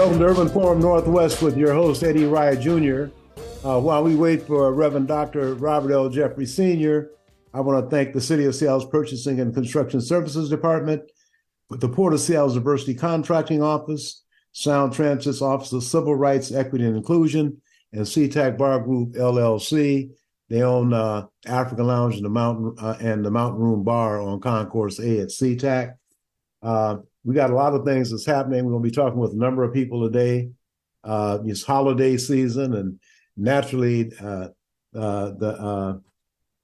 Welcome to Urban Forum Northwest with your host, Eddie Wright Jr. Uh, while we wait for Reverend Dr. Robert L. Jeffrey Sr., I want to thank the City of Seattle's Purchasing and Construction Services Department, the Port of Seattle's Diversity Contracting Office, Sound Transit's Office of Civil Rights, Equity, and Inclusion, and SeaTac Bar Group LLC. They own uh, African Lounge and the Mountain uh, and the Mountain Room Bar on Concourse A at SeaTac. We got a lot of things that's happening. We're going to be talking with a number of people today. Uh, it's holiday season, and naturally, uh, uh, the uh,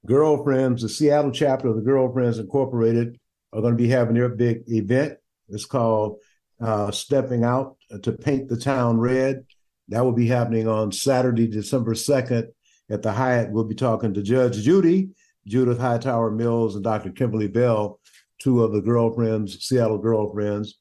girlfriends, the Seattle chapter of the Girlfriends Incorporated, are going to be having their big event. It's called uh, Stepping Out to Paint the Town Red. That will be happening on Saturday, December 2nd at the Hyatt. We'll be talking to Judge Judy, Judith Hightower Mills, and Dr. Kimberly Bell two of the girlfriends, Seattle girlfriends.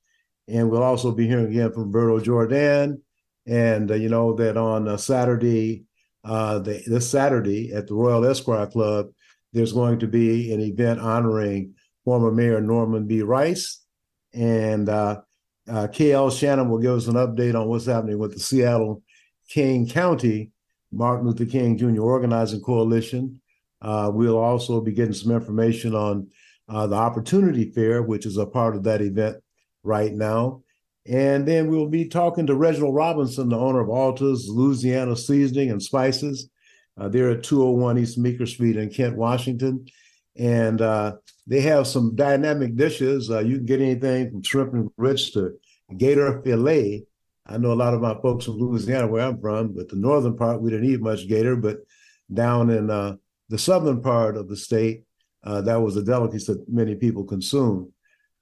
And we'll also be hearing again from Roberto Jourdan. And, uh, you know, that on uh, Saturday, uh, the, this Saturday at the Royal Esquire Club, there's going to be an event honoring former Mayor Norman B. Rice. And uh, uh, KL Shannon will give us an update on what's happening with the Seattle King County Martin Luther King Jr. Organizing Coalition. Uh, we'll also be getting some information on uh, the Opportunity Fair, which is a part of that event right now. And then we'll be talking to Reginald Robinson, the owner of Altha's Louisiana Seasoning and Spices. Uh, they're at 201 East Meeker Street in Kent, Washington. And uh, they have some dynamic dishes. Uh, you can get anything from shrimp and grits to gator fillet. I know a lot of my folks from Louisiana, where I'm from, but the northern part, we didn't eat much gator, but down in uh, the southern part of the state, uh, that was a delicacy that many people consumed.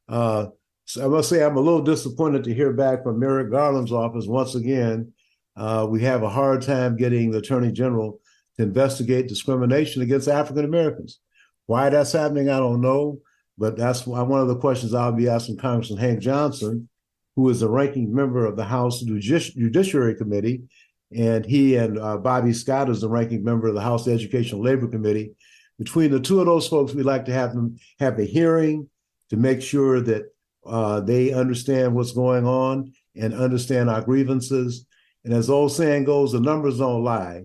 Uh, so I must say, I'm a little disappointed to hear back from Merrick Garland's office once again. Uh, we have a hard time getting the Attorney General to investigate discrimination against African Americans. Why that's happening, I don't know, but that's one of the questions I'll be asking Congressman Hank Johnson, who is the ranking member of the House Judici- Judiciary Committee, and he and uh, Bobby Scott is the ranking member of the House Education Labor Committee between the two of those folks, we'd like to have them have a hearing to make sure that uh, they understand what's going on and understand our grievances. And as the old saying goes, the numbers don't lie.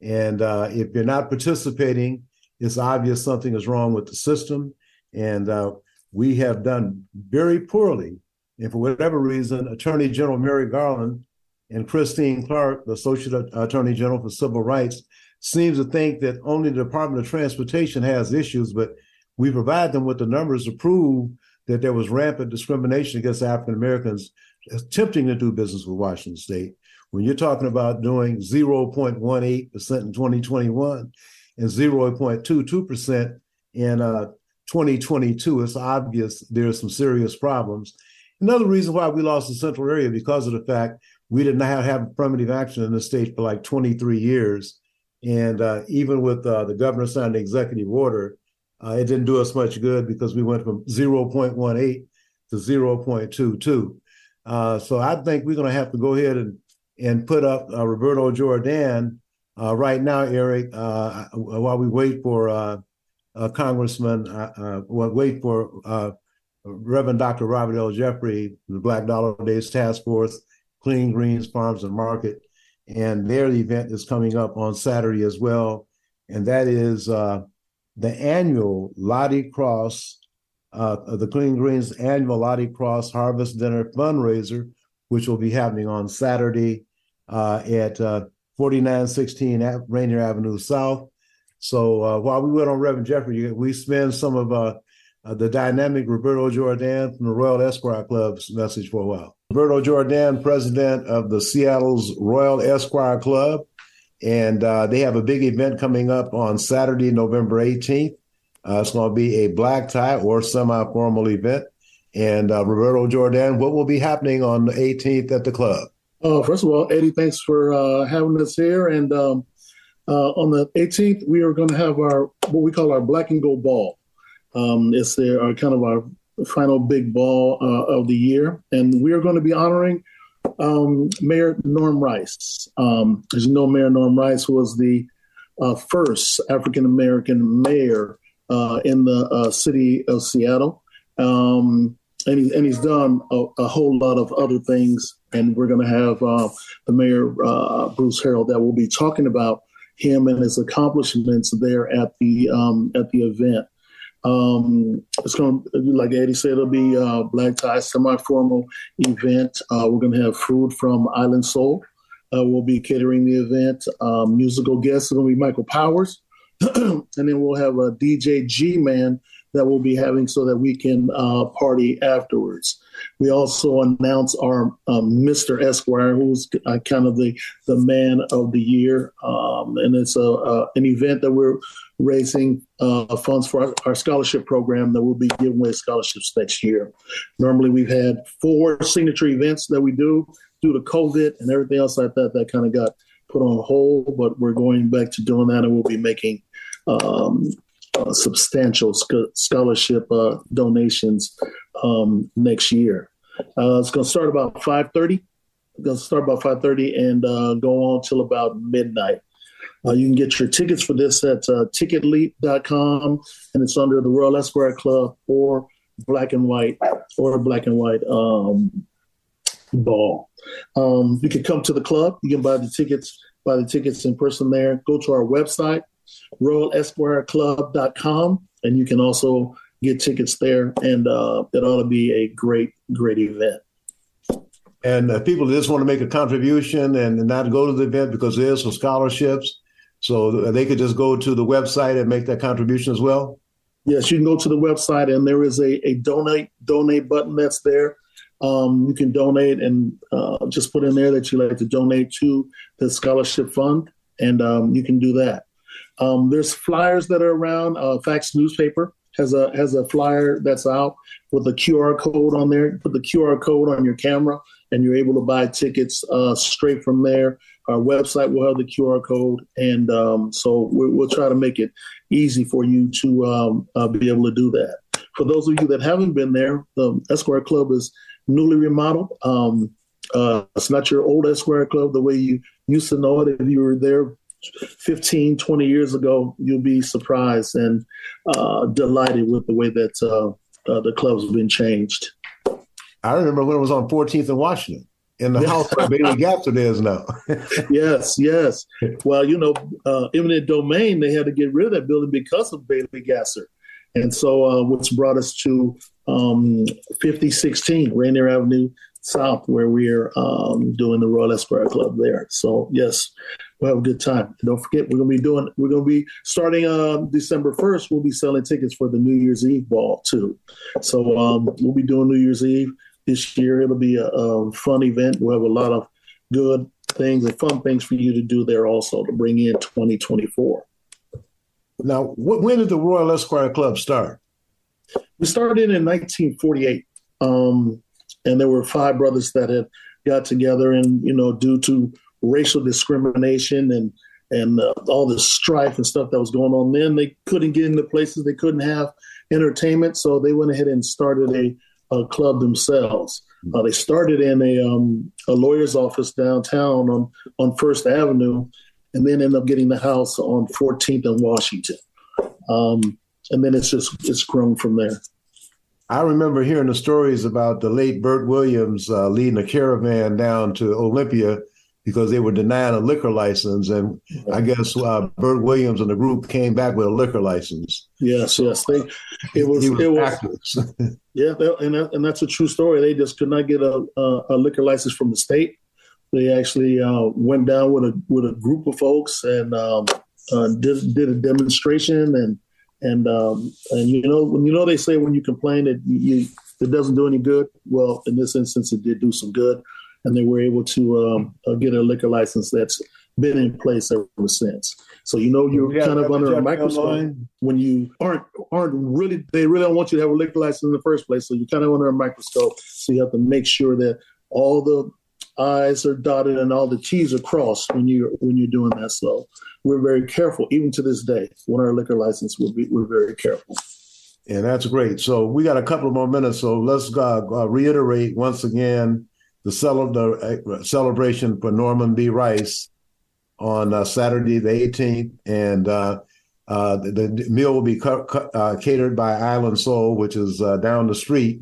And uh, if you're not participating, it's obvious something is wrong with the system. And uh, we have done very poorly. And for whatever reason, Attorney General Merrick Garland and Christine Clarke, the Associate Attorney General for Civil Rights, seems to think that only the Department of Transportation has issues, but we provide them with the numbers to prove that there was rampant discrimination against African Americans attempting to do business with Washington State. When you're talking about doing 0.18% in 2021 and 0.22% in uh, 2022, it's obvious there are some serious problems. Another reason why we lost the central area because of the fact we did not have affirmative action in the state for like 23 years and uh, even with uh, the governor signing the executive order, uh, it didn't do us much good because we went from 0.18 to 0.22. Uh, so I think we're going to have to go ahead and, and put up uh, Roberto Jourdan uh, right now, Eric, while we wait for Congressman, wait for Reverend Dr. Robert L. Jeffrey, the Black Dollar Days Task Force, Clean Greens Farms and Market and their event is coming up on Saturday as well, and that is uh, the annual Lottie Cross, uh, the Clean Greens annual Lottie Cross Harvest Dinner fundraiser, which will be happening on Saturday uh, at uh, 4916 Rainier Avenue South. So uh, while we went on Reverend Jeffrey, we spend some of uh, the dynamic Roberto Jourdan from the Royal Esquire Club's message for a while. Roberto Jourdan, president of the Seattle's Royal Esquire Club. And uh, they have a big event coming up on Saturday, November 18th. Uh, it's going to be a black tie or semi formal event. And uh, Roberto Jourdan, what will be happening on the 18th at the club? Uh, first of all, Eddie, thanks for uh, having us here. And um, uh, on the 18th, we are going to have our what we call our Black and Gold Ball. Um, it's their, our kind of our final big ball uh, of the year. And we are going to be honoring um, Mayor Norm Rice. Um, as you know, Mayor Norm Rice was the uh, first African American mayor uh, in the uh, city of Seattle. Um, and, he, and he's done a, a, whole lot of other things and we're going to have uh, the mayor uh, Bruce Harrell that will be talking about him and his accomplishments there at the um, at the event. Um, it's going to, like Eddie said, it'll be a black tie semi-formal event. Uh, we're going to have food from Island Soul. Uh, we'll be catering the event. Um, musical guests are going to be Michael Powers, and then we'll have a DJ G Man that we'll be having so that we can uh, party afterwards. We also announce our um, Mr. Esquire, who's uh, kind of the the man of the year, um, and it's a, a, an event that we're raising uh, funds for our, our, scholarship program that will be giving away scholarships next year. Normally, we've had four signature events that we do due to COVID and everything else like that. That kind of got put on hold, but we're going back to doing that, and we'll be making um, uh, substantial sc- scholarship uh, donations um, next year. Uh, it's going to start about 5.30. It's Going to start about 5.30 and uh, go on till about midnight. Uh, you can get your tickets for this at uh, ticketleap.com, and it's under the Royal Esquire Club or Black and White or Black and White um, Ball. Um, you can come to the club. You can buy the tickets, buy the tickets in person there. Go to our website, royalesquireclub.com, and you can also get tickets there. And uh, it ought to be a great, great event. And uh, people just want to make a contribution and not go to the event because there's some scholarships. So they could just go to the website and make that contribution as well. Yes, you can go to the website and there is a, a donate donate button that's there. Um, you can donate and uh, just put in there that you like to donate to the scholarship fund, and um, you can do that. Um, there's flyers that are around. Uh, Facts newspaper has a has a flyer that's out with a QR code on there. Put the QR code on your camera, and you're able to buy tickets uh, straight from there. Our website will have the QR code, and um, so we will try to make it easy for you to um, uh, be able to do that. For those of you that haven't been there, the Esquire Club is newly remodeled. Um, uh, it's not your old Esquire Club the way you used to know it if you were there 15, 20 years ago, you'll be surprised and uh, delighted with the way that uh, uh, the club's been changed. I remember when it was on 14th and Washington in the house where Bailey Gatzert is now. yes, yes. Well, you know, uh, eminent domain, they had to get rid of that building because of Bailey Gatzert. And so, uh, which brought us to um, 5016 Rainier Avenue South, where we're um, doing the Royal Esquire Club there. So, yes, we'll have a good time. And don't forget, we're gonna be doing. We're gonna be starting um, December first. We'll be selling tickets for the New Year's Eve ball too. So um, we'll be doing New Year's Eve this year. It'll be a, a fun event. We'll have a lot of good things and fun things for you to do there also to bring in 2024. Now, when did the Royal Esquire Club start? We started in 1948, um, and there were five brothers that had got together, and you know, due to racial discrimination and and uh, all the strife and stuff that was going on then, they couldn't get into places, they couldn't have entertainment, so they went ahead and started a, a club themselves. Uh, they started in a um, a lawyer's office downtown on on First Avenue, and then ended up getting the house on 14th and Washington. Um, and then it's just it's grown from there. I remember hearing the stories about the late Bert Williams uh, leading a caravan down to Olympia because they were denying a liquor license, and I guess uh, Bert Williams and the group came back with a liquor license. Yes, yes, they, it was, was it was yeah, and that, and that's a true story. They just could not get a, a, a liquor license from the state. They actually uh, went down with a with a group of folks and um, uh, did did a demonstration and and um, and you know when you know they say when you complain that you it doesn't do any good. Well, in this instance, it did do some good, and they were able to um, uh, get a liquor license that's been in place ever since. So you know you're yeah, kind of under a microscope when you aren't aren't really they really don't want you to have a liquor license in the first place. So you're kind of under a microscope. So you have to make sure that all the I's are dotted and all the T's are crossed when you're when you're doing that. So we're very careful, even to this day. When our liquor license, we'll be, we're very careful. And that's great. So we got a couple of more minutes. So let's uh, uh, reiterate once again the, cel- the uh, celebration for Norman B. Rice on uh, Saturday the 18th, and uh, uh, the, the, meal will be cu- cu- catered by Island Soul, which is down the street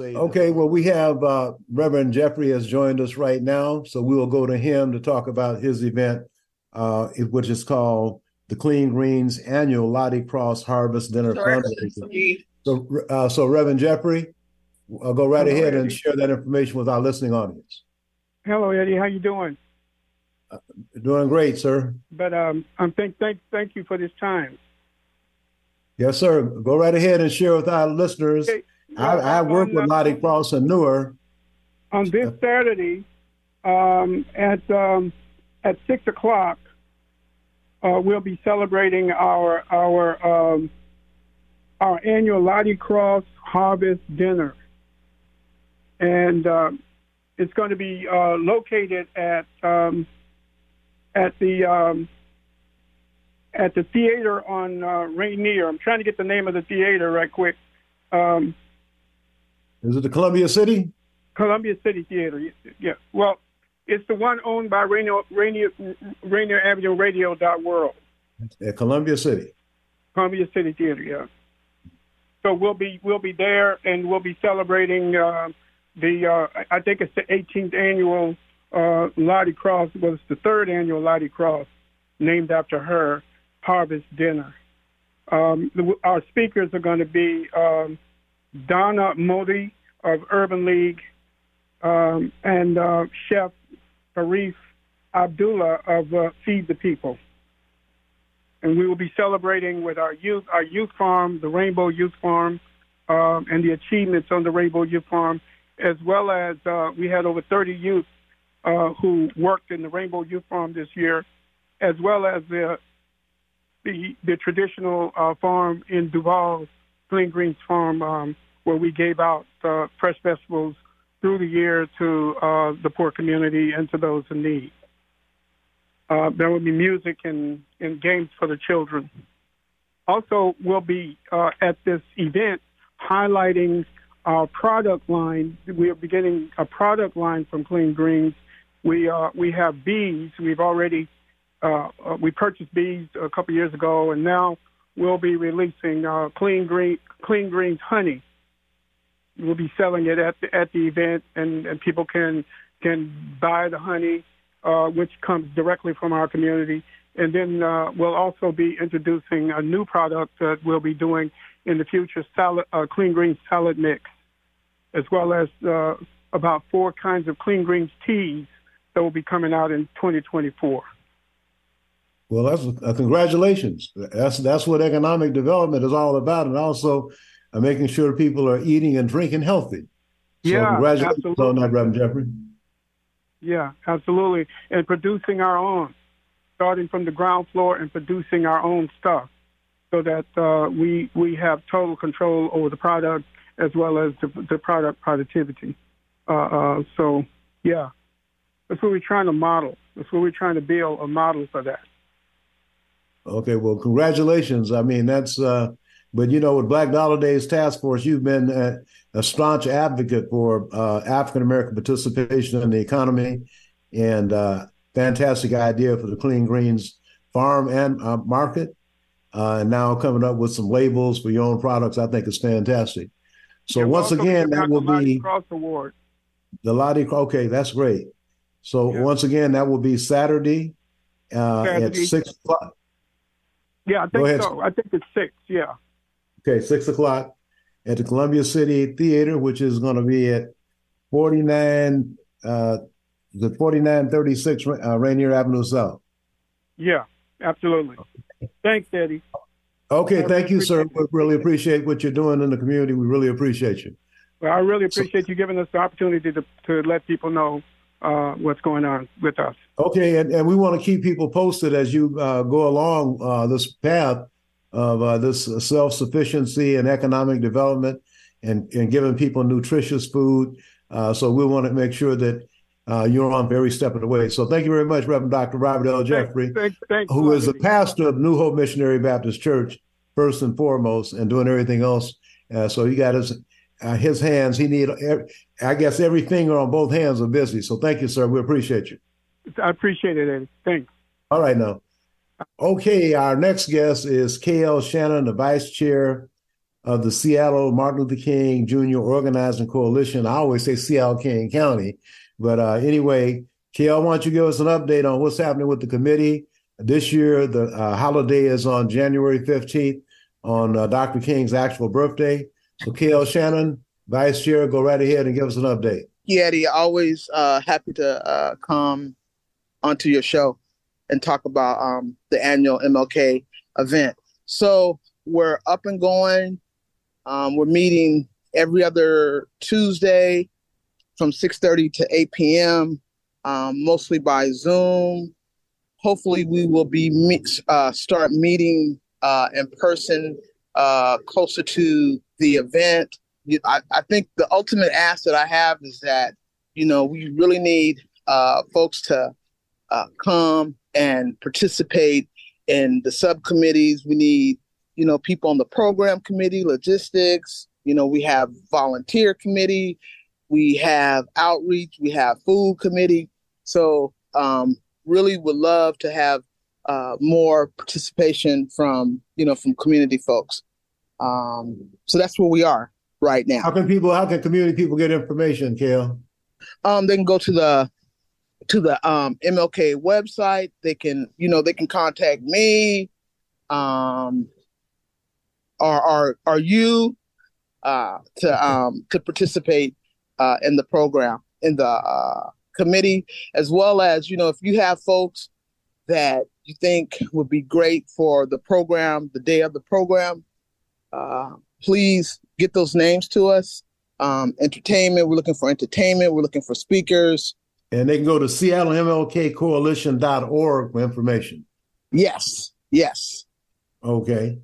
Okay, well, we have uh, Reverend Jeffrey has joined us right now, so we will go to him to talk about his event, uh, which is called the Clean Greens Annual Lottie Cross Harvest Dinner Fundraiser. So, uh, so Reverend Jeffrey, I'll go right Hello, ahead Eddie. and share that information with our listening audience. Hello, Eddie. How you doing? Uh, doing great, sir. But um, I'm thank thank thank you for this time. Yes, sir. Go right ahead and share with our listeners. Okay. I, I work with Lottie Cross and Newer. On this Saturday, um, at um, at six o'clock, uh, we'll be celebrating our our um, our annual Lottie Cross Harvest Dinner, and uh, it's going to be uh, located at um, at the um, at the theater on uh, Rainier. I'm trying to get the name of the theater right quick. Um, is it the Columbia City? Columbia City Theater. Yeah. Well, it's the one owned by Rainier, Rainier, Rainier Avenue Radio dot World. At Columbia City. Columbia City Theater. Yeah. So we'll be we'll be there and we'll be celebrating uh, the uh, I think it's the 18th annual uh, Lottie Cross. Well, it's the third annual Lottie Cross, named after her harvest dinner. Um, the, our speakers are going to be um, Donna Modi of Urban League um, and uh, Chef Arif Abdullah of uh, Feed the People. And we will be celebrating with our youth, our youth farm, the Rainbow Youth Farm, um, and the achievements on the Rainbow Youth Farm, as well as uh, we had over 30 youth uh, who worked in the Rainbow Youth Farm this year, as well as the the, the traditional uh, farm in Duvall, Clean Greens Farm, um, where we gave out uh, fresh vegetables through the year to uh, the poor community and to those in need. Uh, there will be music and, and games for the children. Also, we'll be at this event highlighting our product line. We are beginning a product line from Clean Greens. We uh, we have bees. We've already uh, uh, we purchased bees a couple years ago, and now we'll be releasing uh, Clean Green Clean Greens honey. We'll be selling it at the, at the event, and, and people can can buy the honey, uh, which comes directly from our community. And then uh, we'll also be introducing a new product that we'll be doing in the future, salad, uh, Clean Greens salad mix, as well as uh, about four kinds of Clean Greens teas that will be coming out in 2024. Well, that's uh, congratulations. That's that's what economic development is all about, and also uh, making sure people are eating and drinking healthy. So yeah, congratulations absolutely. on that, Reverend Jeffrey. Yeah, absolutely, and producing our own, starting from the ground floor and producing our own stuff, so that uh, we we have total control over the product as well as the, the product productivity. Uh, uh, so, yeah, that's what we're trying to model. That's what we're trying to build a model for that. Okay, well, congratulations. I mean, that's, uh, but you know, with Black Dollar Days Task Force, you've been a, a staunch advocate for uh, African American participation in the economy and uh, fantastic idea for the Clean Greens farm and uh, market. Uh, and now coming up with some labels for your own products, I think is fantastic. So You're once again, that will be Cross Award. The Lottie. Okay, that's great. So yeah. once again, that will be Saturday, uh, Saturday. at six o'clock. Yeah, I think so. I think it's six. Yeah. Okay, six o'clock at the Columbia City Theater, which is going to be at 49, uh, the 4936 uh, Rainier Avenue South. Yeah, absolutely. Thanks, Eddie. Okay, I thank you, sir. We really appreciate what you're doing in the community. We really appreciate you. Well, I really appreciate so, you giving us the opportunity to, to let people know uh, what's going on with us. Okay, and, and we want to keep people posted as you uh, go along uh, this path of uh, this self sufficiency and economic development and, and giving people nutritious food. Uh, so we want to make sure that uh, you're on every step of the way. So thank you very much, Reverend Dr. Robert L. Jeffrey, thanks, thanks, who is the pastor of New Hope Missionary Baptist Church, first and foremost, and doing everything else. so he got his uh, his hands. He need, I guess, every finger on both hands are busy. So thank you, sir. We appreciate you. I appreciate it, Eddie. Thanks. All right, now. Okay, our next guest is KL Shannon, the vice chair of the Seattle Martin Luther King Jr. Organizing Coalition. I always say Seattle King County. But uh, anyway, KL, why don't you give us an update on what's happening with the committee? This year, the uh, holiday is on January 15th on uh, Dr. King's actual birthday. So, KL Shannon, Vice Chair, go right ahead and give us an update. Yeah, Eddie, always uh, happy to uh, come onto your show and talk about um, the annual MLK event. So we're up and going. Um, we're meeting every other Tuesday from 6:30 to 8 p.m. Um, mostly by Zoom. Hopefully, we will be meet, uh, start meeting uh, in person uh, closer to the event. I, I, think the ultimate ask that I have is that you know we really need uh, folks to uh, come and participate in the subcommittees. We need you know people on the program committee, logistics. You know we have volunteer committee, we have outreach, we have food committee. So um, really would love to have uh, more participation from you know from community folks. Um, so that's where we are right now. How can people? How can community people get information, KL? Um, they can go to the to the um, MLK website. They can you know they can contact me. Um, or are are you uh, to um, to participate uh, in the program in the uh, committee, as well as you know if you have folks that you think would be great for the program, the day of the program, uh, please get those names to us. Um, entertainment, we're looking for entertainment, we're looking for speakers. And they can go to SeattleMLKCoalition.org for information. Yes, yes. Okay.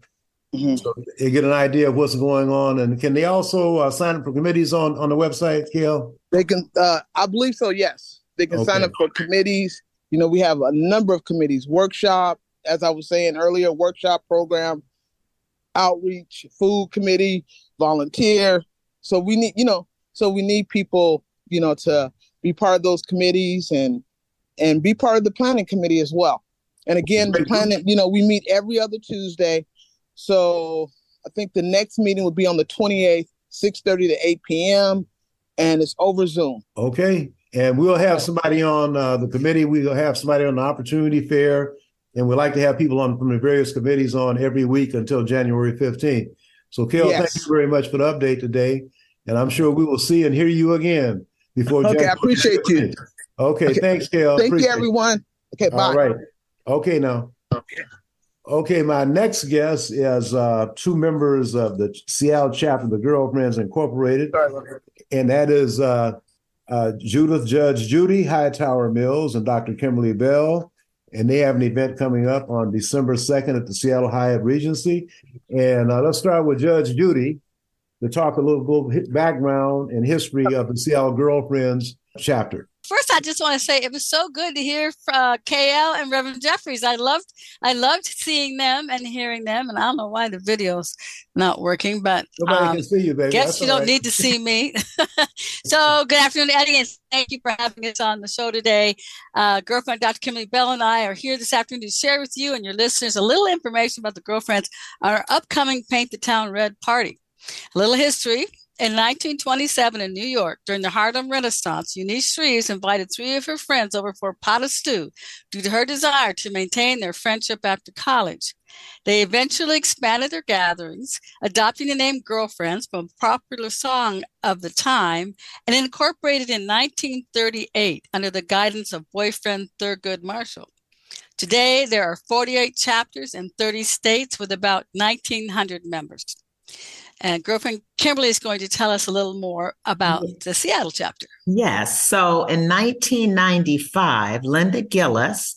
Mm-hmm. So they get an idea of what's going on. And can they also uh, sign up for committees on, on the website, KL? They can, uh, I believe so, yes. They can okay. sign up for committees. You know, we have a number of committees, workshop, as I was saying earlier, workshop program, outreach, food committee, volunteer. So we need, you know, so we need people, you know, to be part of those committees and and be part of the planning committee as well. And again, the planning, you know, we meet every other Tuesday. So I think the next meeting will be on the 28th, 6:30 to 8 p.m. and it's over Zoom. Okay. And we'll have somebody on uh, the committee. We'll have somebody on the opportunity fair. And we like to have people on from the various committees on every week until January 15th. So, Kel, yes. thank you very much for the update today. And I'm sure we will see and hear you again before January. Okay, January I appreciate 15th. you. Okay, okay, thanks, Kel. Thank appreciate you, everyone. Okay, bye. All right. Okay, now. Okay. Okay, my next guest is uh, two members of the Seattle chapter of the Girlfriends Incorporated, and that is uh, uh, Judith Judge Judy Hightower Mills and Dr. Kimberly Bell. And they have an event coming up on December 2nd at the Seattle Hyatt Regency. And uh, let's start with Judge Judy to talk a little, little background and history of the Seattle Girlfriends chapter first, I just want to say it was so good to hear uh, KL and Reverend Jeffries. I loved, I loved seeing them and hearing them. And I don't know why the video's not working, but nobody um, can see you, baby. Guess That's you don't right. need to see me. so, good afternoon, Eddie, and thank you for having us on the show today. Uh, girlfriend Dr. Kimberly Bell and I are here this afternoon to share with you and your listeners a little information about the girlfriends on our upcoming Paint the Town Red party. A little history. In 1927 in New York, during the Harlem Renaissance, Eunice Shreves invited three of her friends over for a pot of stew due to her desire to maintain their friendship after college. They eventually expanded their gatherings, adopting the name Girlfriends from a popular song of the time, and incorporated in 1938 under the guidance of boyfriend Thurgood Marshall. Today, there are 48 chapters in 30 states with about 1,900 members. And girlfriend Kimberly is going to tell us a little more about the Seattle chapter. Yes. So in 1995, Linda Gillis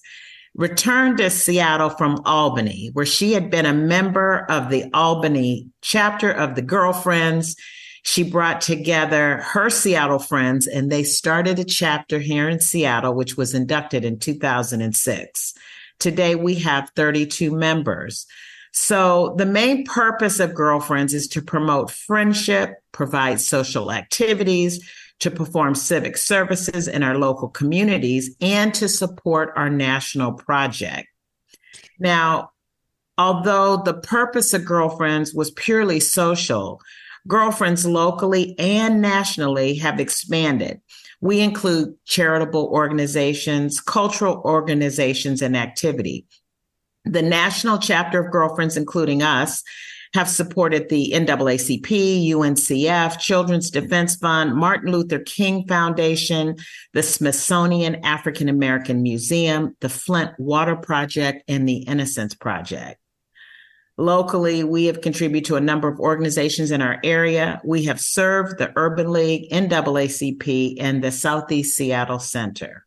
returned to Seattle from Albany, where she had been a member of the Albany chapter of the Girlfriends. She brought together her Seattle friends and they started a chapter here in Seattle, which was inducted in 2006. Today we have 32 members. So the main purpose of Girlfriends is to promote friendship, provide social activities, to perform civic services in our local communities, and to support our national project. Now, Although the purpose of Girlfriends was purely social, Girlfriends locally and nationally have expanded. We include charitable organizations, cultural organizations, and activity. The national chapter of Girlfriends, including us, have supported the NAACP, UNCF, Children's Defense Fund, Martin Luther King Foundation, the Smithsonian African American Museum, the Flint Water Project, and the Innocence Project. Locally, we have contributed to a number of organizations in our area. We have served the Urban League, NAACP, and the Southeast Seattle Center.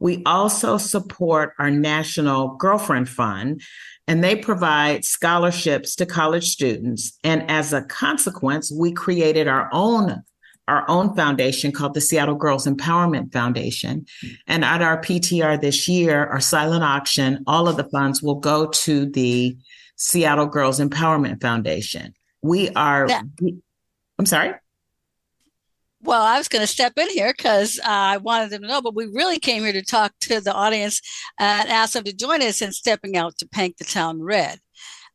We also support our National Girlfriend Fund, and they provide scholarships to college students. And as a consequence, we created our own our own foundation called the Seattle Girls Empowerment Foundation. And at our PTR this year, our silent auction, all of the funds will go to the Seattle Girls Empowerment Foundation. We are. I'm sorry. Well, I was going to step in here because uh, I wanted them to know, but we really came here to talk to the audience and ask them to join us in stepping out to paint the town red.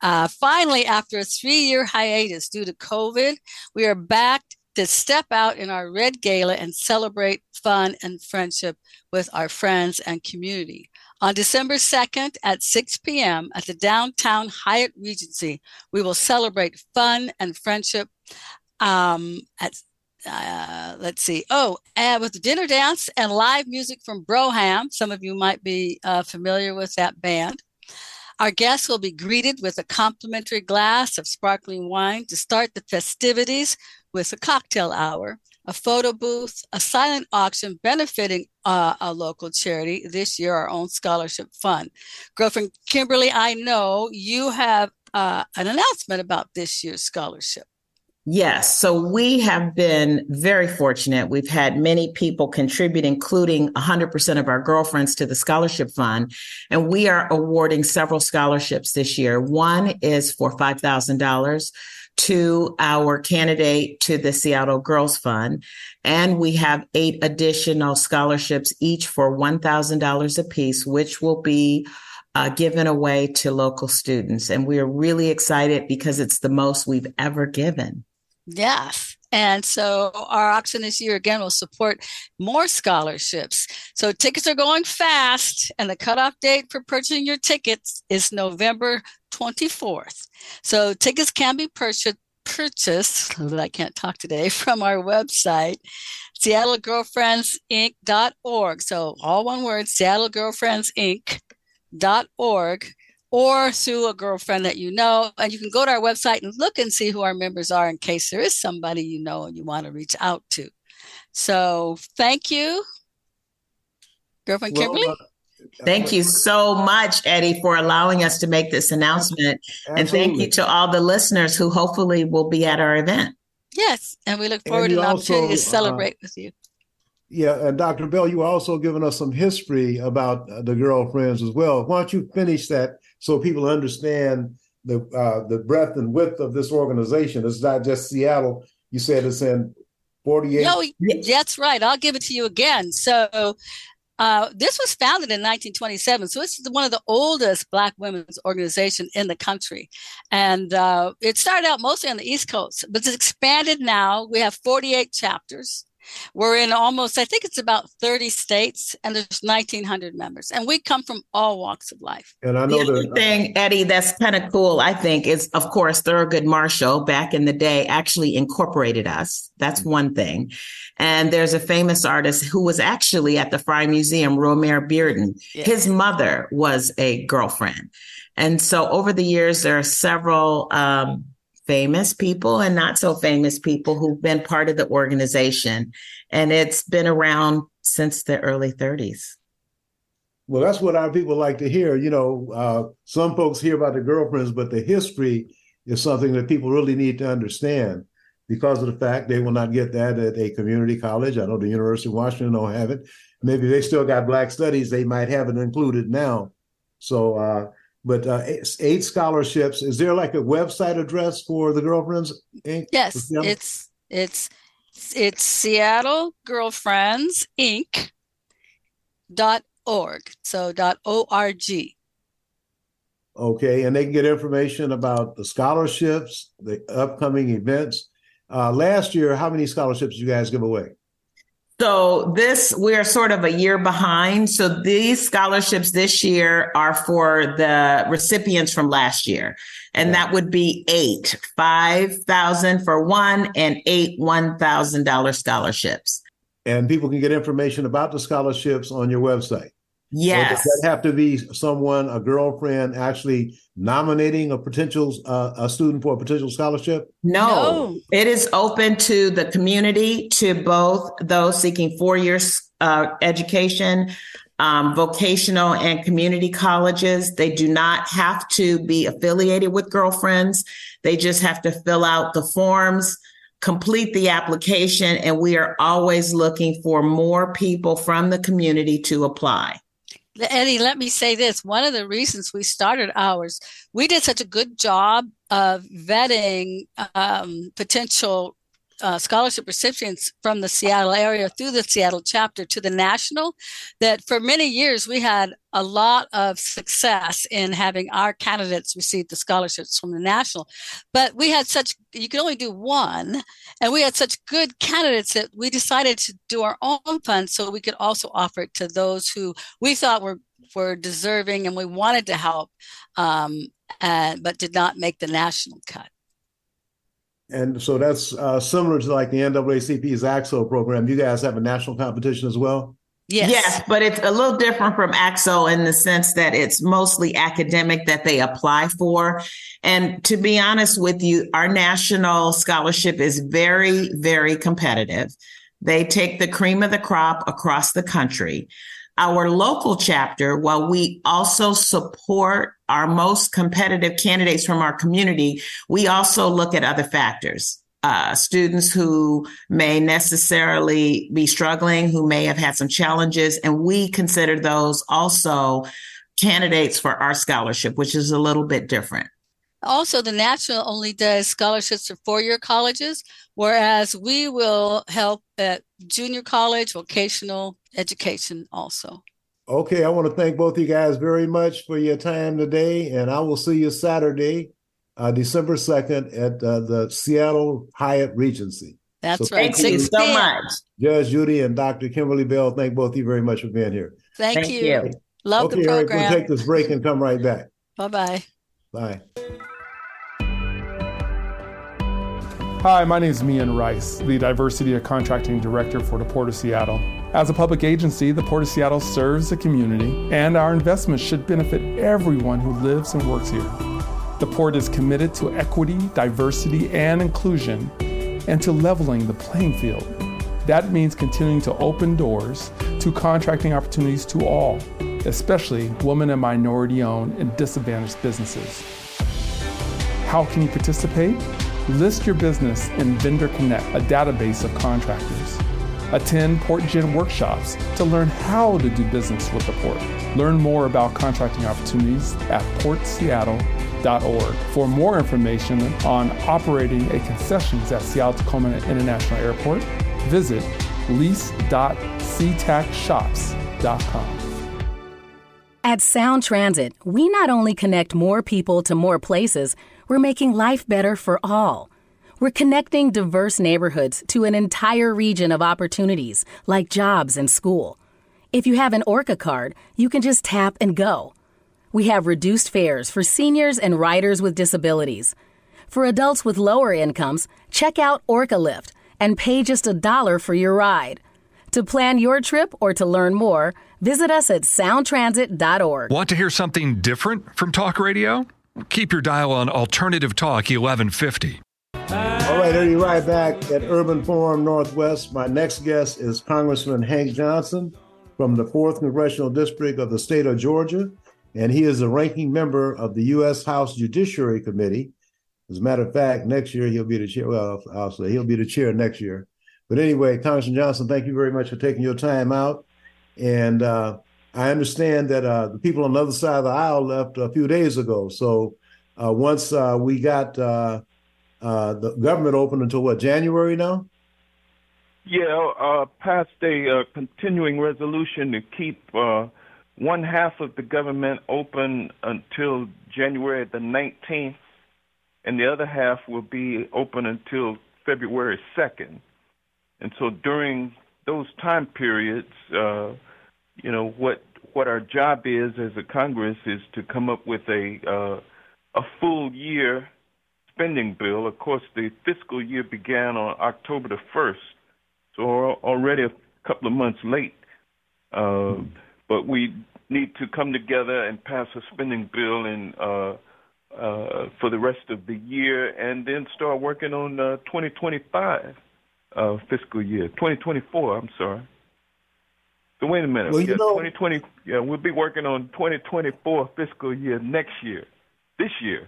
Uh, finally, after a three year hiatus due to COVID, we are back to step out in our red gala and celebrate fun and friendship with our friends and community. On December 2nd at 6 p.m. at the downtown Hyatt Regency, we will celebrate fun and friendship um, at uh, let's see. Oh, and with the dinner dance and live music from Broham. Some of you might be uh, familiar with that band. Our guests will be greeted with a complimentary glass of sparkling wine to start the festivities with a cocktail hour a photo booth, a silent auction benefiting uh, a local charity, this year our own scholarship fund. Girlfriend Kimberly, I know you have uh, an announcement about this year's scholarship. Yes. So we have been very fortunate. We've had many people contribute, including 100% of our girlfriends to the scholarship fund. And we are awarding several scholarships this year. One is for $5,000 to our candidate to the Seattle Girls Fund. And we have eight additional scholarships, each for $1,000 apiece, which will be uh, given away to local students. And we are really excited because it's the most we've ever given. Yes. And so our auction this year again will support more scholarships. So tickets are going fast, and the cutoff date for purchasing your tickets is November 24th. So tickets can be purchased purchased, I can't talk today, from our website, seattlegirlfriendsinc.org. So all one word, seattlegirlfriendsinc.org or through a girlfriend that you know. And you can go to our website and look and see who our members are in case there is somebody you know and you want to reach out to. So thank you, girlfriend well, Kimberly. Uh, thank you so much, Eddie, for allowing us to make this announcement. Absolutely. And thank you to all the listeners who hopefully will be at our event. Yes, and we look forward to an opportunity to uh, celebrate uh, with you. Yeah, and Dr. Bell, you were also given us some history about the girlfriends as well. Why don't you finish that so people understand the uh, the breadth and width of this organization. It's not just Seattle. You said it's in 48. No, that's right. I'll give it to you again. So uh, this was founded in 1927, so it's one of the oldest Black women's organization in the country, and uh, it started out mostly on the East Coast, but it's expanded now. We have 48 chapters, we're in almost, I think it's about 30 states, and there's 1,900 members, and we come from all walks of life. And I know the other thing, Eddie, that's kind of cool. I think is, of course, Thurgood Marshall back in the day actually incorporated us. That's mm-hmm. one thing. And there's a famous artist who was actually at the Frye Museum, Romare Bearden. His mother was a girlfriend. And so over the years, there are several um, famous people and not so famous people who've been part of the organization. And it's been around since the early 30s. Well, that's what our people like to hear. You know, uh, some folks hear about the girlfriends, but the history is something that people really need to understand because of the fact they will not get that at a community college. I know the University of Washington don't have it. Maybe they still got Black Studies, they might have it included now. So uh, but uh, eight scholarships. Is there like a website address for the Girlfriends Inc? Yes, it's it's it's Seattle Girlfriends Inc. dot org. So dot org. Okay, and they can get information about the scholarships, the upcoming events. Uh, last year, how many scholarships did you guys give away? So this we're sort of a year behind. So these scholarships this year are for the recipients from last year. And that would be eight, five thousand for one and eight one thousand dollar scholarships. And people can get information about the scholarships on your website. Yes. does that have to be someone, a girlfriend, actually nominating a potential uh, a student for a potential scholarship? No. no. It is open to the community, to both those seeking four years uh, education, um, vocational and community colleges. They do not have to be affiliated with girlfriends. They just have to fill out the forms complete the application and we are always looking for more people from the community to apply. Eddie, let me say this. One of the reasons we started ours, we did such a good job of vetting um, potential uh, scholarship recipients from the Seattle area through the Seattle chapter to the national that for many years we had a lot of success in having our candidates receive the scholarships from the national. But we had such, you could only do one, and we had such good candidates that we decided to do our own fund so we could also offer it to those who we thought were were deserving and we wanted to help, um, but did not make the national cut. And so that's uh, similar to like the NAACP's ACT-SO program. You guys have a national competition as well? Yes. Yes, but it's a little different from ACT-SO in the sense that it's mostly academic that they apply for. And to be honest with you, our national scholarship is very, very competitive. They take the cream of the crop across the country. Our local chapter, while we also support our most competitive candidates from our community, we also look at other factors. Uh, students who may necessarily be struggling, who may have had some challenges, and we consider those also candidates for our scholarship, which is a little bit different. Also, the National only does scholarships for four year colleges, whereas we will help at junior college, vocational education also. Okay, I want to thank both you guys very much for your time today, and I will see you Saturday, uh, December 2nd at uh, the Seattle Hyatt Regency. That's so right. Thank you so much. Judge Judy and Dr. Kimberly Bell, thank both of you very much for being here. Thank, thank you. you. Love okay, the program. Eric, we'll take this break and come right back. Bye-bye. Bye. Hi, my name is Mian Rice, the Diversity and Contracting Director for the Port of Seattle. As a public agency, the Port of Seattle serves the community, and our investments should benefit everyone who lives and works here. The Port is committed to equity, diversity, and inclusion, and to leveling the playing field. That means continuing to open doors to contracting opportunities to all, especially women and minority owned and disadvantaged businesses. How can you participate? List your business in Vendor Connect, a database of contractors. Attend PortGen workshops to learn how to do business with the port. Learn more about contracting opportunities at portseattle.org. For more information on operating a concessions at Seattle Tacoma International Airport, visit lease.seatacshops.com. At Sound Transit, we not only connect more people to more places, we're making life better for all. We're connecting diverse neighborhoods to an entire region of opportunities, like jobs and school. If you have an ORCA card, you can just tap and go. We have reduced fares for seniors and riders with disabilities. For adults with lower incomes, check out ORCA Lift and pay just a dollar for your ride. To plan your trip or to learn more, visit us at soundtransit.org. Want to hear something different from talk radio? Keep your dial on Alternative Talk 1150. Right, Eddie, right back at Urban Forum Northwest. My next guest is Congressman Hank Johnson from the 4th Congressional District of the state of Georgia, and he is a ranking member of the U.S. House Judiciary Committee. As a matter of fact, next year he'll be the chair. Well, I'll say he'll be the chair next year. But anyway, Congressman Johnson, thank you very much for taking your time out. And uh, I understand that uh, the people on the other side of the aisle left a few days ago. So uh, once uh, we got uh, uh, the government open until what January now? Yeah, uh, passed a continuing resolution to keep one half of the government open until January the 19th, and the other half will be open until February 2nd. And so during those time periods, uh, you know what what our job is as a Congress is to come up with a uh, a full year spending bill. Of course, the fiscal year began on October the first, so already a couple of months late. Uh, but we need to come together and pass a spending bill in uh, uh, for the rest of the year, and then start working on uh, 2025 uh, fiscal year, 2024. I'm sorry. So wait a minute. Well, yeah, know, 2020. Yeah, we'll be working on 2024 fiscal year next year. This year.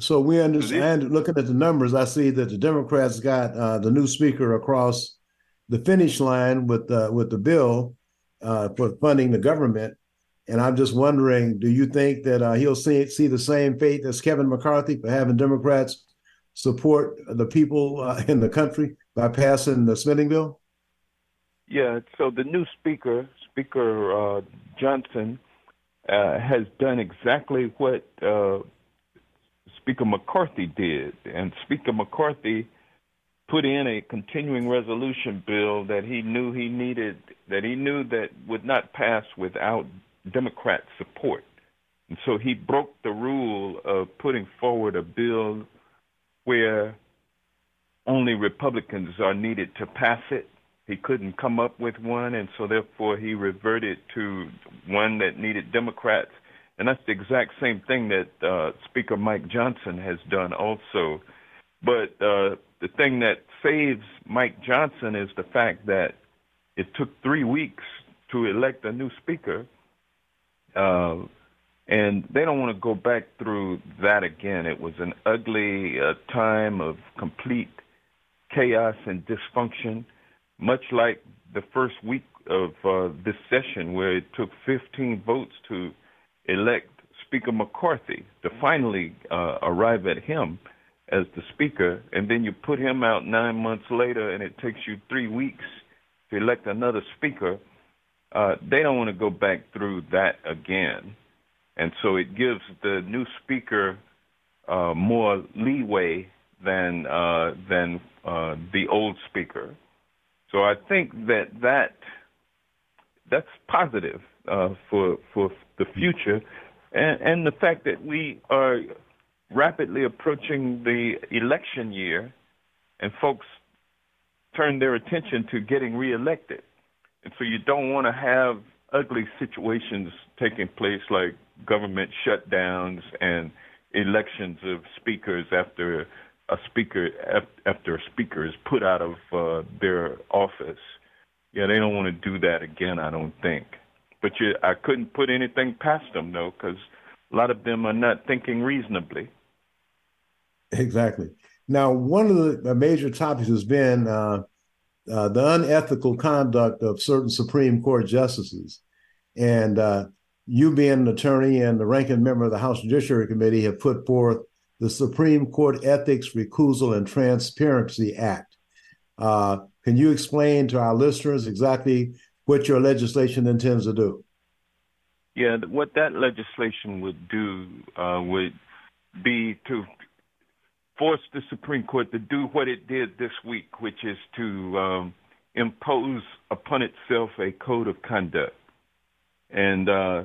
So we understand. Looking at the numbers, I see that the Democrats got uh, the new speaker across the finish line with uh, with the bill uh, for funding the government. And I'm just wondering, do you think that uh, he'll see see the same fate as Kevin McCarthy for having Democrats support the people uh, in the country by passing the spending bill? Yeah. So the new speaker, Speaker uh, Johnson, uh, has done exactly what uh, Speaker McCarthy did, and Speaker McCarthy put in a continuing resolution bill that he knew he needed, that he knew that would not pass without Democrat support. And so he broke the rule of putting forward a bill where only Republicans are needed to pass it. He couldn't come up with one, and so therefore he reverted to one that needed Democrats. And that's the exact same thing that uh, Speaker Mike Johnson has done also. But uh, the thing that saves Mike Johnson is the fact that it took three weeks to elect a new speaker. Uh, and they don't want to go back through that again. It was an ugly uh, time of complete chaos and dysfunction, much like the first week of uh, this session, where it took 15 votes to elect Speaker McCarthy to finally uh, arrive at him as the speaker, and then you put him out nine months later, and it takes you three weeks to elect another speaker. Uh, they don't want to go back through that again, and so it gives the new speaker uh, more leeway than uh, than uh, the old speaker. So I think that that that's positive uh, for for the future, and, and the fact that we are rapidly approaching the election year, and folks turn their attention to getting reelected. And so you don't want to have ugly situations taking place like government shutdowns and elections of speakers after a speaker after a speaker is put out of uh, their office. Yeah, they don't want to do that again. I don't think. But you, I couldn't put anything past them though, because a lot of them are not thinking reasonably. Exactly. Now, one of the major topics has been uh, uh, the unethical conduct of certain Supreme Court justices. And uh, you, being an attorney and the ranking member of the House Judiciary Committee, have put forth the Supreme Court Ethics, Recusal, and Transparency Act. Uh, can you explain to our listeners exactly what your legislation intends to do? Yeah, what that legislation would do uh, would be to force the Supreme Court to do what it did this week, which is to um, impose upon itself a code of conduct. And uh,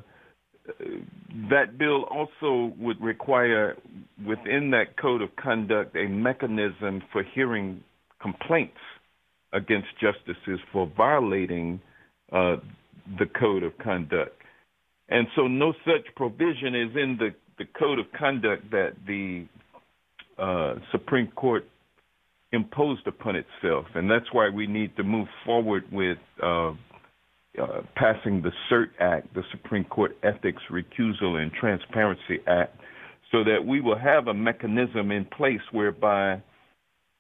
that bill also would require, within that code of conduct, a mechanism for hearing complaints against justices for violating uh, the code of conduct. And so, no such provision is in the, the code of conduct that the uh, Supreme Court imposed upon itself, and that's why we need to move forward with uh, uh, passing the CERT Act, the Supreme Court Ethics, Recusal, and Transparency Act, so that we will have a mechanism in place whereby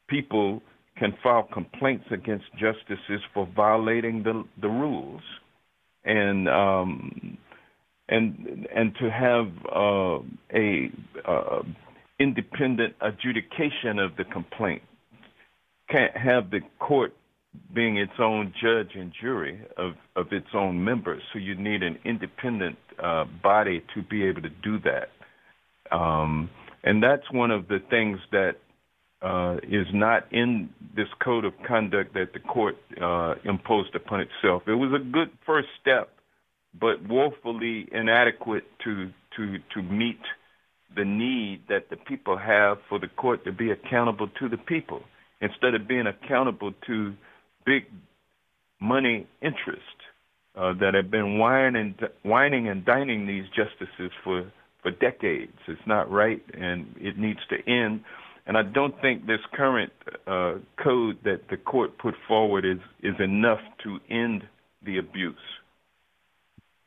people can file complaints against justices for violating the the rules, and um, and and to have uh, a uh, independent adjudication of the complaint. Can't have the court being its own judge and jury of, of its own members. So you need an independent uh, body to be able to do that. Um, and that's one of the things that uh, is not in this code of conduct that the court uh, imposed upon itself. It was a good first step, but woefully inadequate to to to meet the need that the people have for the court to be accountable to the people instead of being accountable to big money interests uh, that have been whining, whining and dining these justices for, for decades. It's not right, and it needs to end. And I don't think this current uh, code that the court put forward is, is enough to end the abuse.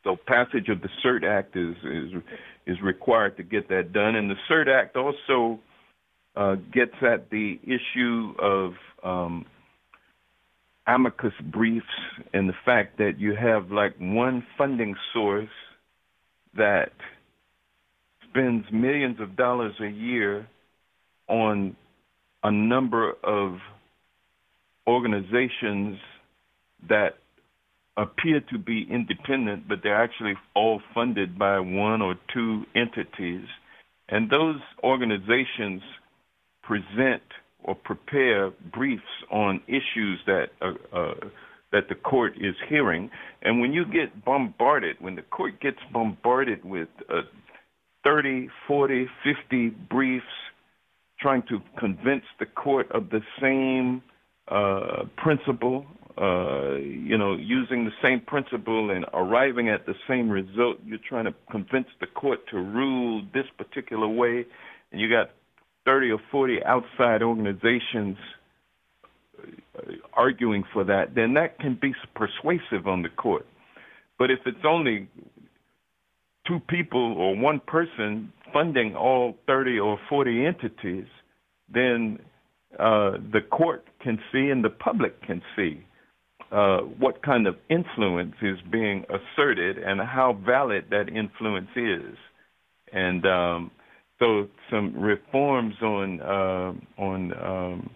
So passage of the CERT Act is, is is required to get that done, and the CERT Act also uh, gets at the issue of um, amicus briefs and the fact that you have like one funding source that spends millions of dollars a year on a number of organizations that appear to be independent, but they're actually all funded by one or two entities. And those organizations present or prepare briefs on issues that uh, uh, that the court is hearing. And when you get bombarded, when the court gets bombarded with uh, 30, 40, 50 briefs trying to convince the court of the same uh, principle, uh, you know, using the same principle and arriving at the same result, you're trying to convince the court to rule this particular way, and you got 30 or 40 outside organizations uh, arguing for that, then that can be persuasive on the court. But if it's only two people or one person funding all 30 or 40 entities, then uh, the court can see and the public can see uh, what kind of influence is being asserted and how valid that influence is. And um, so some reforms on uh, on um,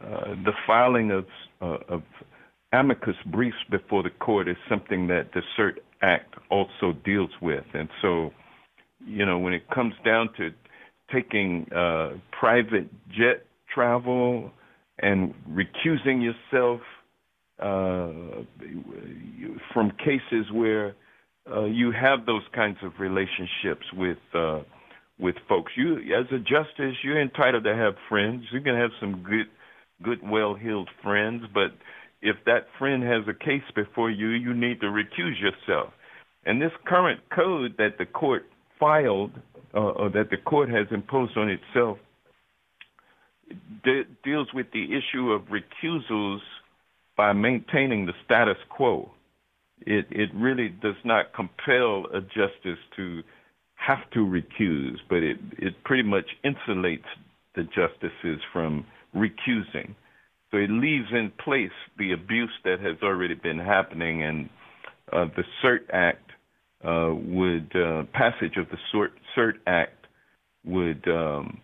uh, the filing of uh, of amicus briefs before the court is something that the CERT Act also deals with, and so you know when it comes down to taking uh, private jet travel and recusing yourself uh, from cases where uh, you have those kinds of relationships with uh, with folks. You, as a justice, you're entitled to have friends. You can have some good, good, well-heeled friends, but if that friend has a case before you, you need to recuse yourself. And this current code that the court filed, uh, or that the court has imposed on itself, de- deals with the issue of recusals by maintaining the status quo. It, it really does not compel a justice to have to recuse, but it, it pretty much insulates the justices from recusing. So it leaves in place the abuse that has already been happening, and uh, the CERT Act uh, would, uh, passage of the CERT, CERT Act would um,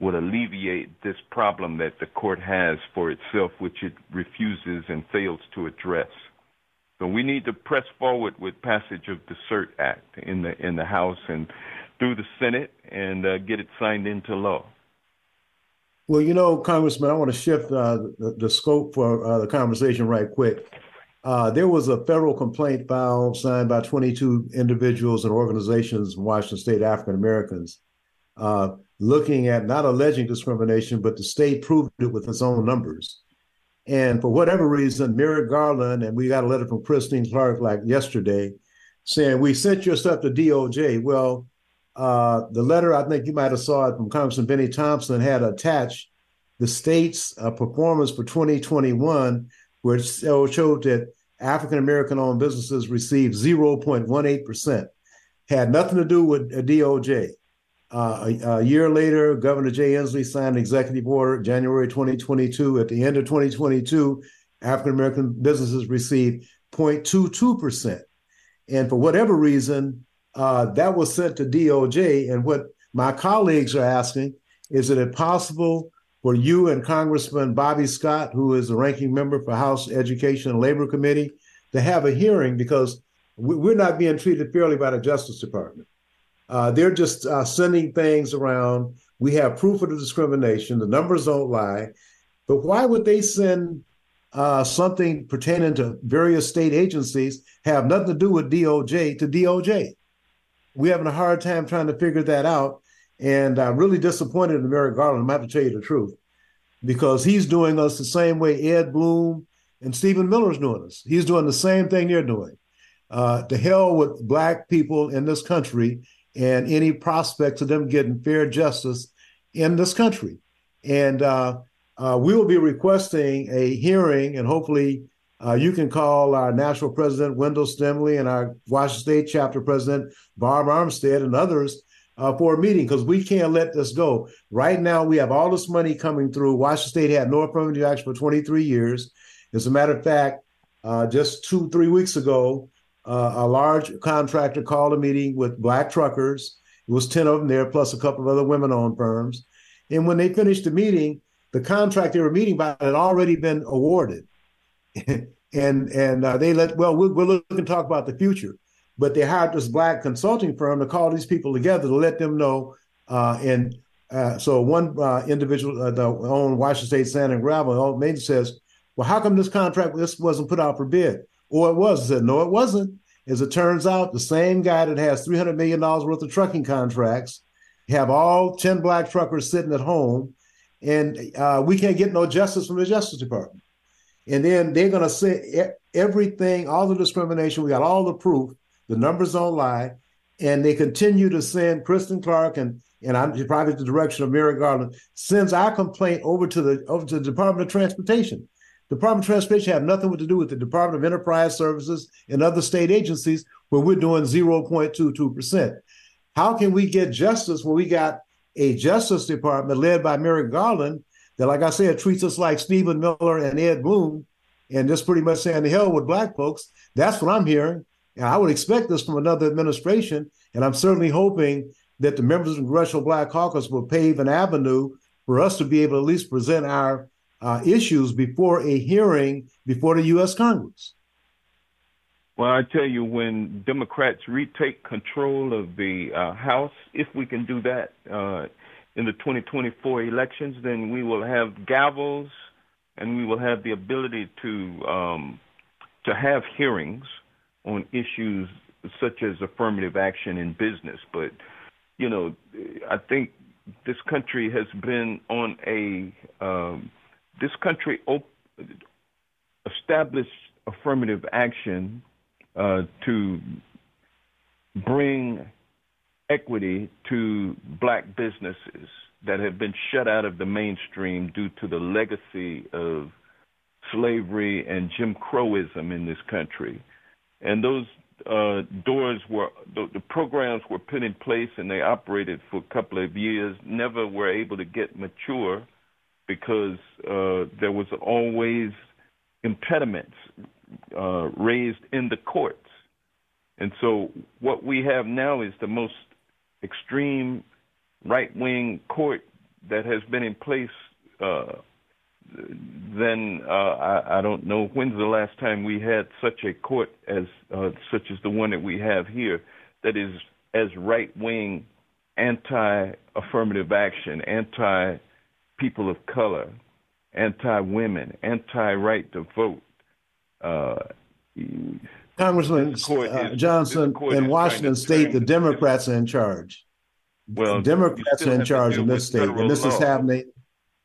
would alleviate this problem that the court has for itself, which it refuses and fails to address. So we need to press forward with passage of the CERT Act in the in the House and through the Senate and uh, get it signed into law. Well, you know, Congressman, I want to shift uh, the, the, scope for uh, the conversation right quick. Uh, there was a federal complaint filed signed by 22 individuals and organizations in Washington State African Americans uh, looking at not alleging discrimination, but the state proved it with its own numbers. And for whatever reason, Merrick Garland, and we got a letter from Christine Clarke like yesterday saying, We sent your stuff to DOJ. Well, uh, the letter, I think you might have saw it from Congressman Benny Thompson, had attached the state's uh, performance for 2021, which showed that African American owned businesses received 0.18%. Had nothing to do with a DOJ. Uh, a, a, year later, Governor Jay Inslee signed an executive order, January 2022. At the end of 2022, African American businesses received 0.22%. And for whatever reason, uh, that was sent to DOJ. And what my colleagues are asking is, it possible for you and Congressman Bobby Scott, who is the ranking member for House Education and Labor Committee, to have a hearing because we're not being treated fairly by the Justice Department. Uh, they're just uh, sending things around. We have proof of the discrimination. The numbers don't lie. But why would they send uh, something pertaining to various state agencies have nothing to do with DOJ to DOJ? We're having a hard time trying to figure that out. And I'm really disappointed in Merrick Garland. I'm have to tell you the truth because he's doing us the same way Ed Blum and Stephen Miller's doing us. He's doing the same thing they're doing. Uh, to hell with black people in this country and any prospects of them getting fair justice in this country. And uh, uh, we will be requesting a hearing, and hopefully, uh, you can call our national president, Wendell Stemmle, and our Washington State chapter president, Barb Armstead, and others uh, for a meeting because we can't let this go. Right now, we have all this money coming through. Washington State had no affirmative action for 23 years. As a matter of fact, uh, just two, three weeks ago, uh, a large contractor called a meeting with black truckers. It was 10 of them there, plus a couple of other women owned firms. And when they finished the meeting, the contract they were meeting about had already been awarded. And and uh, they let, well, we're, we're looking to talk about the future. But they hired this black consulting firm to call these people together to let them know. Uh, and uh, so one uh, individual, uh, the own Washington State Sand and Gravel, Mason says, well, how come this contract this wasn't put out for bid? Or it was. Said, no, it wasn't. As it turns out, the same guy that has $300 million worth of trucking contracts have all 10 black truckers sitting at home, and uh, we can't get no justice from the Justice Department. And then they're going to say everything, all the discrimination, we got all the proof, the numbers don't lie, and they continue to send Kristen Clarke and and I'm probably the direction of Merrick Garland sends our complaint over to the over to the Department of Transportation. Department of Transportation have nothing to do with the Department of Enterprise Services and other state agencies where we're doing 0.22%. How can we get justice when we got a Justice Department led by Merrick Garland that, like I said, treats us like Stephen Miller and Ed Blum and just pretty much saying the hell with black folks? That's what I'm hearing. And I would expect this from another administration. And I'm certainly hoping that the members of the Congressional Black Caucus will pave an avenue for us to be able to at least present our uh, issues before a hearing before the U.S. Congress. Well, I tell you, when Democrats retake control of the uh, House, if we can do that uh, in the 2024 elections, then we will have gavels and we will have the ability to um, to have hearings on issues such as affirmative action in business. But you know, I think this country has been on a um, this country op- established affirmative action uh, to bring equity to black businesses that have been shut out of the mainstream due to the legacy of slavery and Jim Crowism in this country. And those uh, doors were, the, the programs were put in place and they operated for a couple of years, never were able to get mature because uh, there was always impediments uh, raised in the courts. And so what we have now is the most extreme right wing court that has been in place. Uh, then uh, I, I don't know when's the last time we had such a court as uh, such as the one that we have here that is as right wing, anti affirmative action, anti people of color, anti women, anti right to vote. Congressman uh, Johnson, in Washington State, the Democrats are in charge. Well, Democrats are in charge in this state, and this law. is happening.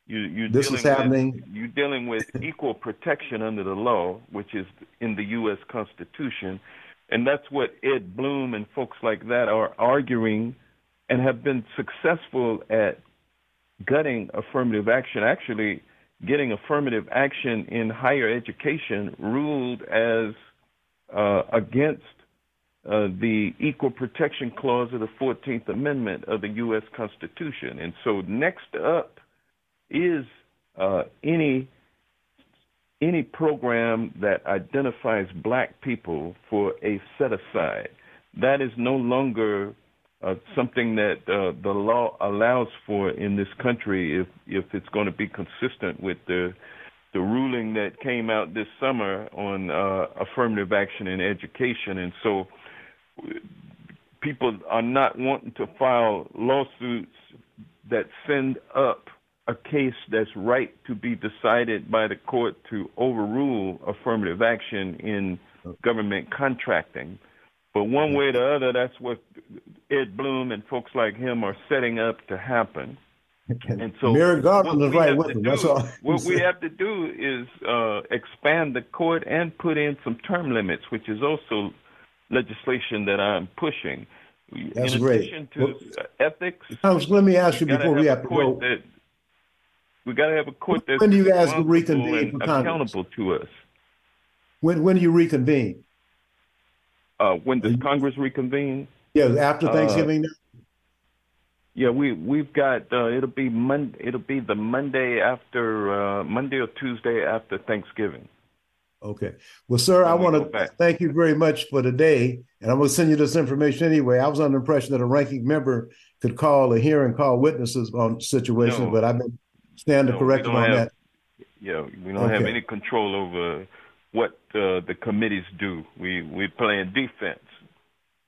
You, you're this is happening. With, you're dealing with equal protection under the law, which is in the U.S. Constitution, and that's what Ed Blum and folks like that are arguing, and have been successful at gutting affirmative action, actually getting affirmative action in higher education ruled as uh, against uh, the Equal Protection Clause of the 14th Amendment of the U.S. Constitution. And so next up is uh, any any program that identifies black people for a set aside. That is no longer uh, something that uh, the law allows for in this country if if it's going to be consistent with the the ruling that came out this summer on uh, affirmative action in education, and so people are not wanting to file lawsuits that send up a case that's right to be decided by the court to overrule affirmative action in government contracting. But one way or the other, that's what Ed Blum and folks like him are setting up to happen. And so, Merrick Garland is right with. Do, that's all. What we have to do is uh, expand the court and put in some term limits, which is also legislation that I'm pushing. That's in great. addition to well, ethics, Thomas, let me ask you before we have to go. That, we got to have a court that's when do you guys reconvene accountable to us. When when do you reconvene? Uh, when does Congress reconvene? Yeah, after Thanksgiving. Uh, yeah, we we've got uh, it'll be Mon- it'll be the Monday after uh, Monday or Tuesday after Thanksgiving. Okay. Well, sir, I want to thank you very much for today, and I'm going to send you this information anyway. I was under the impression that a ranking member could call a hearing, call witnesses on situations, no, but I've been standing no, corrected on have, that. Yeah, we don't okay. have any control over what uh, the committees do. We we playing defense.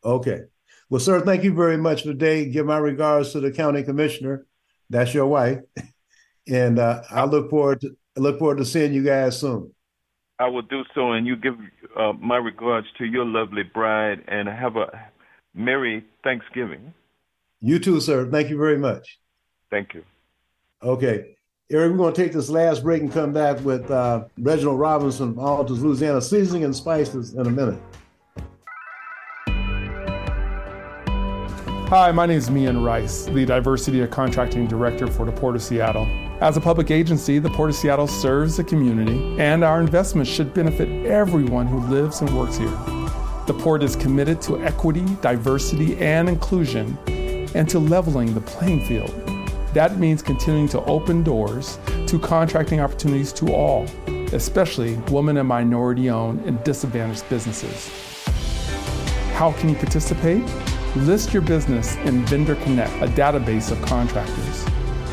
Okay. Well, sir, thank you very much today. Give my regards to the county commissioner. That's your wife, and uh, I look forward to I look forward to seeing you guys soon. I will do so, and you give uh, my regards to your lovely bride, and have a merry Thanksgiving. You too, sir. Thank you very much. Thank you. Okay. Eric, we're going to take this last break and come back with uh, Reginald Robinson, Altha's, Louisiana, seasoning and spices in a minute. Hi, my name is Mian Rice, the Diversity of Contracting Director for the Port of Seattle. As a public agency, the Port of Seattle serves the community, and our investments should benefit everyone who lives and works here. The Port is committed to equity, diversity, and inclusion, and to leveling the playing field. That means continuing to open doors to contracting opportunities to all, especially women and minority owned and disadvantaged businesses. How can you participate? List your business in Vendor Connect, a database of contractors.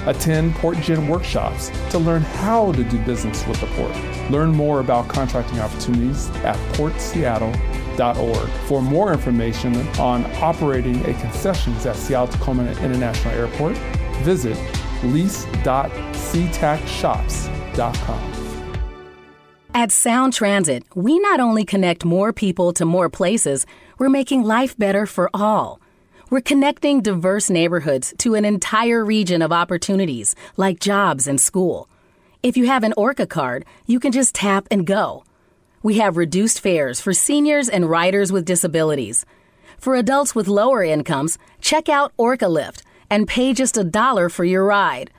Attend PortGen workshops to learn how to do business with the port. Learn more about contracting opportunities at portseattle.org. For more information on operating a concessions at Seattle Tacoma International Airport, visit lease.seatacshops.com. At Sound Transit, we not only connect more people to more places, we're making life better for all. We're connecting diverse neighborhoods to an entire region of opportunities like jobs and school. If you have an ORCA card, you can just tap and go. We have reduced fares for seniors and riders with disabilities. For adults with lower incomes, check out ORCA Lift and pay just a dollar for your ride.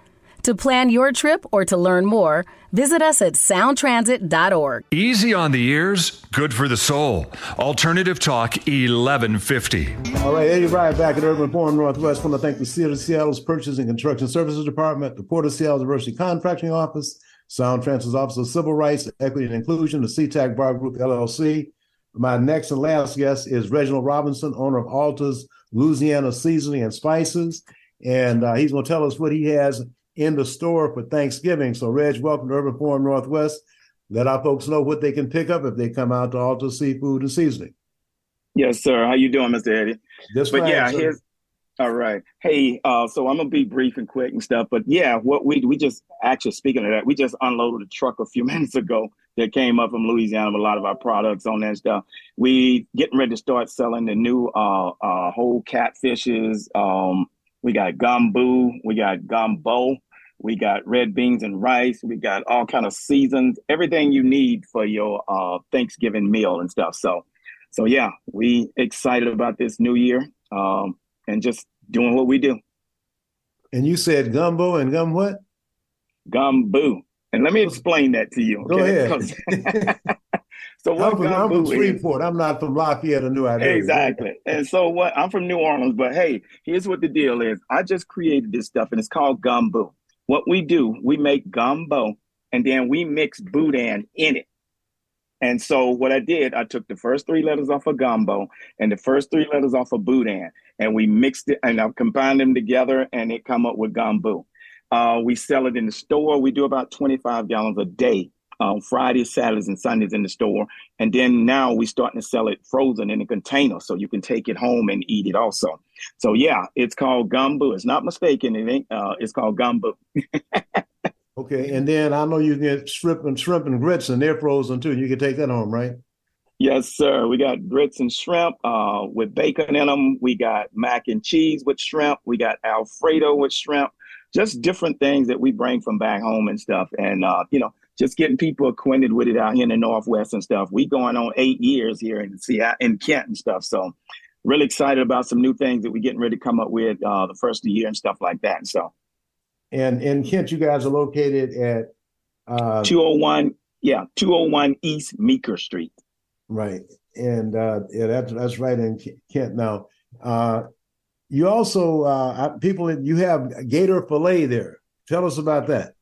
To plan your trip or to learn more, visit us at soundtransit.org. Easy on the ears, good for the soul. Alternative Talk 1150. All right, Eddie Rye back at Urban Forum Northwest. I want to thank the City of Seattle's Purchasing and Construction Services Department, the Port of Seattle Diversity Contracting Office, Sound Transit's Office of Civil Rights, Equity and Inclusion, the CTAC Bar Group LLC. My next and last guest is Reginald Robinson, owner of Altha's Louisiana Seasoning and Spices. And uh, he's going to tell us what he has in the store for Thanksgiving. So, Reg, welcome to Urban Forum Northwest. Let our folks know what they can pick up if they come out to Altha Seafood and Seasoning. Yes, sir. How you doing, Mr. Eddie? Just but fine, yeah, sir. here's all right. Hey, uh, so I'm gonna be brief and quick and stuff. But yeah, what we we just actually speaking of that, we just unloaded a truck a few minutes ago that came up from Louisiana with a lot of our products on that stuff. We getting ready to start selling the new uh, uh, whole catfishes. Um, we got gumbo, we got gumbo, we got red beans and rice. We got all kind of seasons, everything you need for your uh, Thanksgiving meal and stuff. So, so yeah, we excited about this new year um, and just doing what we do. And you said gumbo and gum what? Gumbo. And let me explain that to you. Go okay? ahead. so what I'm from, I'm from is- Shreveport. I'm not from Lafayette or New Iberia. Exactly. And so what I'm from New Orleans, but hey, here's what the deal is. I just created this stuff and it's called gumbo. What we do, we make gumbo and then we mix boudin in it. And so what I did, I took the first three letters off of gumbo and the first three letters off of boudin, and we mixed it and I combined them together, and it come up with gumbo. Uh, we sell it in the store. We do about 25 gallons a day um, Fridays, Saturdays, and Sundays in the store. And then now we're starting to sell it frozen in a container so you can take it home and eat it also. So yeah, it's called gumbo. It's not mistaken. It ain't, uh, it's called gumbo. okay. And then I know you get shrimp and shrimp and grits and they're frozen too. You can take that home, right? Yes, sir. We got grits and shrimp uh, with bacon in them. We got mac and cheese with shrimp. We got Alfredo with shrimp. Just different things that we bring from back home and stuff. And, uh, you know, just getting people acquainted with it out here in the Northwest and stuff. We going on eight years here in Seattle, in Kent and stuff. So really excited about some new things that we're getting ready to come up with uh, the first of the year and stuff like that. So, and in Kent, you guys are located at uh, 201, yeah, 201 East Meeker Street. Right, and uh, yeah, that's that's right in Kent. Now, uh, you also uh, people you have gator fillet there. Tell us about that.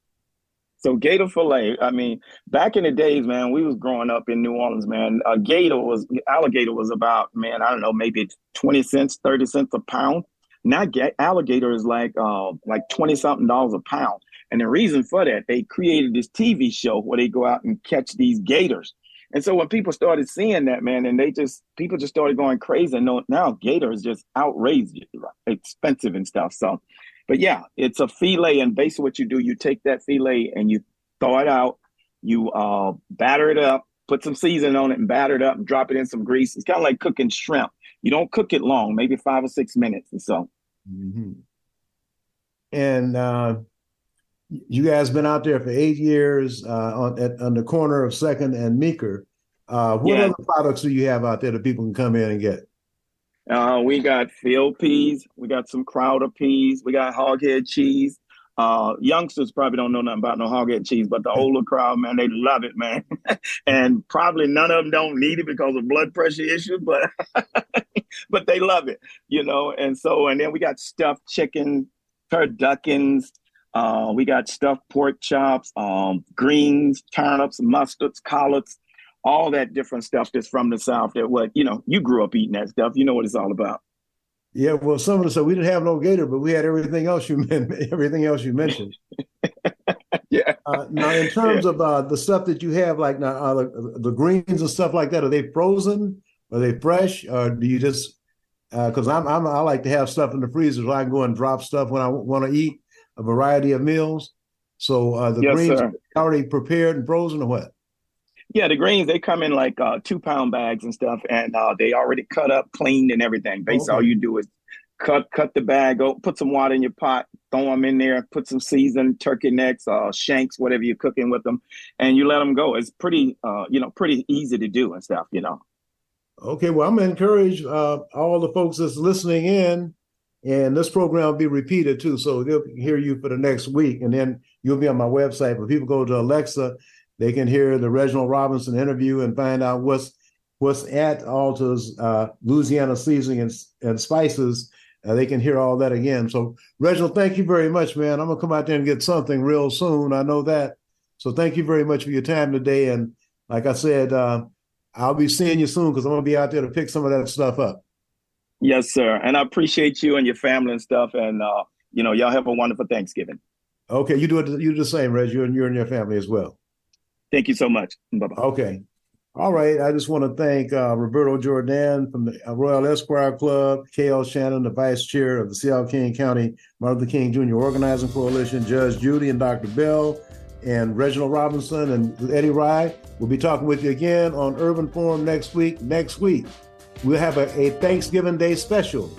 So gator fillet. I mean, back in the days, man, we was growing up in New Orleans, man. A gator was alligator was about, man, I don't know, maybe twenty cents, thirty cents a pound. Now alligator is like uh, like twenty something dollars a pound. And the reason for that, they created this TV show where they go out and catch these gators. And so when people started seeing that, man, and they just people just started going crazy. And now gator is just outrageous, expensive and stuff. So but yeah, it's a fillet, and basically what you do, you take that fillet and you thaw it out, you uh, batter it up, put some seasoning on it, and batter it up, and drop it in some grease. It's kind of like cooking shrimp. You don't cook it long, maybe five or six minutes or so. Mm-hmm. And uh, you guys been out there for eight years uh, on at, on the corner of Second and Meeker. Uh, what yeah. other products do you have out there that people can come in and get? Uh, we got field peas. We got some Crowder peas. We got hoghead cheese. Uh, youngsters probably don't know nothing about no hoghead cheese, but the older crowd, man, they love it, man. and probably none of them don't need it because of blood pressure issues, but but they love it, you know. And so, and then we got stuffed chicken, turduckens. Uh, we got stuffed pork chops, um, greens, turnips, mustards, collards, all that different stuff that's from the South that what, you know, you grew up eating that stuff. You know what it's all about. Yeah, well, some of us so we didn't have no gator, but we had everything else you everything else you mentioned. yeah. Uh, now, in terms yeah. of uh, the stuff that you have, like now uh, the, the, greens and stuff like that, are they frozen? Are they fresh? Or do you just? Because uh, I'm, I'm I like to have stuff in the freezer so I can go and drop stuff when I want to eat a variety of meals. So uh, the yes, greens already prepared and frozen, or what? Yeah, the greens they come in like uh, two pound bags and stuff, and uh, they already cut up, cleaned, and everything. Basically, okay. all you do is cut cut the bag, go put some water in your pot, throw them in there, put some seasoned turkey necks, uh, shanks, whatever you're cooking with them, and you let them go. It's pretty, uh, you know, pretty easy to do and stuff, you know. Okay, well, I'm gonna encourage uh, all the folks that's listening in, and this program will be repeated too, so they'll hear you for the next week, and then you'll be on my website. But people go to Alexa they can hear the Reginald Robinson interview and find out what's what's at Altha's uh, Louisiana seasoning and, and spices. Uh, they can hear all that again. So, Reginald, thank you very much, man. I'm gonna come out there and get something real soon. I know that. So, thank you very much for your time today. And like I said, uh, I'll be seeing you soon because I'm gonna be out there to pick some of that stuff up. Yes, sir. And I appreciate you and your family and stuff. And uh, you know, y'all have a wonderful Thanksgiving. Okay, you do it. You do the same, Reg. You and you and your family as well. Thank you so much. Bye bye. Okay. All right. I just want to thank uh, Roberto Jourdan from the Royal Esquire Club, K.L. Shannon, the vice chair of the Seattle King County Martin Luther King Jr. Organizing Coalition, Judge Judy and Dr. Bell, and Reginald Robinson and Eddie Rye. We'll be talking with you again on Urban Forum next week. Next week, we'll have a, a Thanksgiving Day special.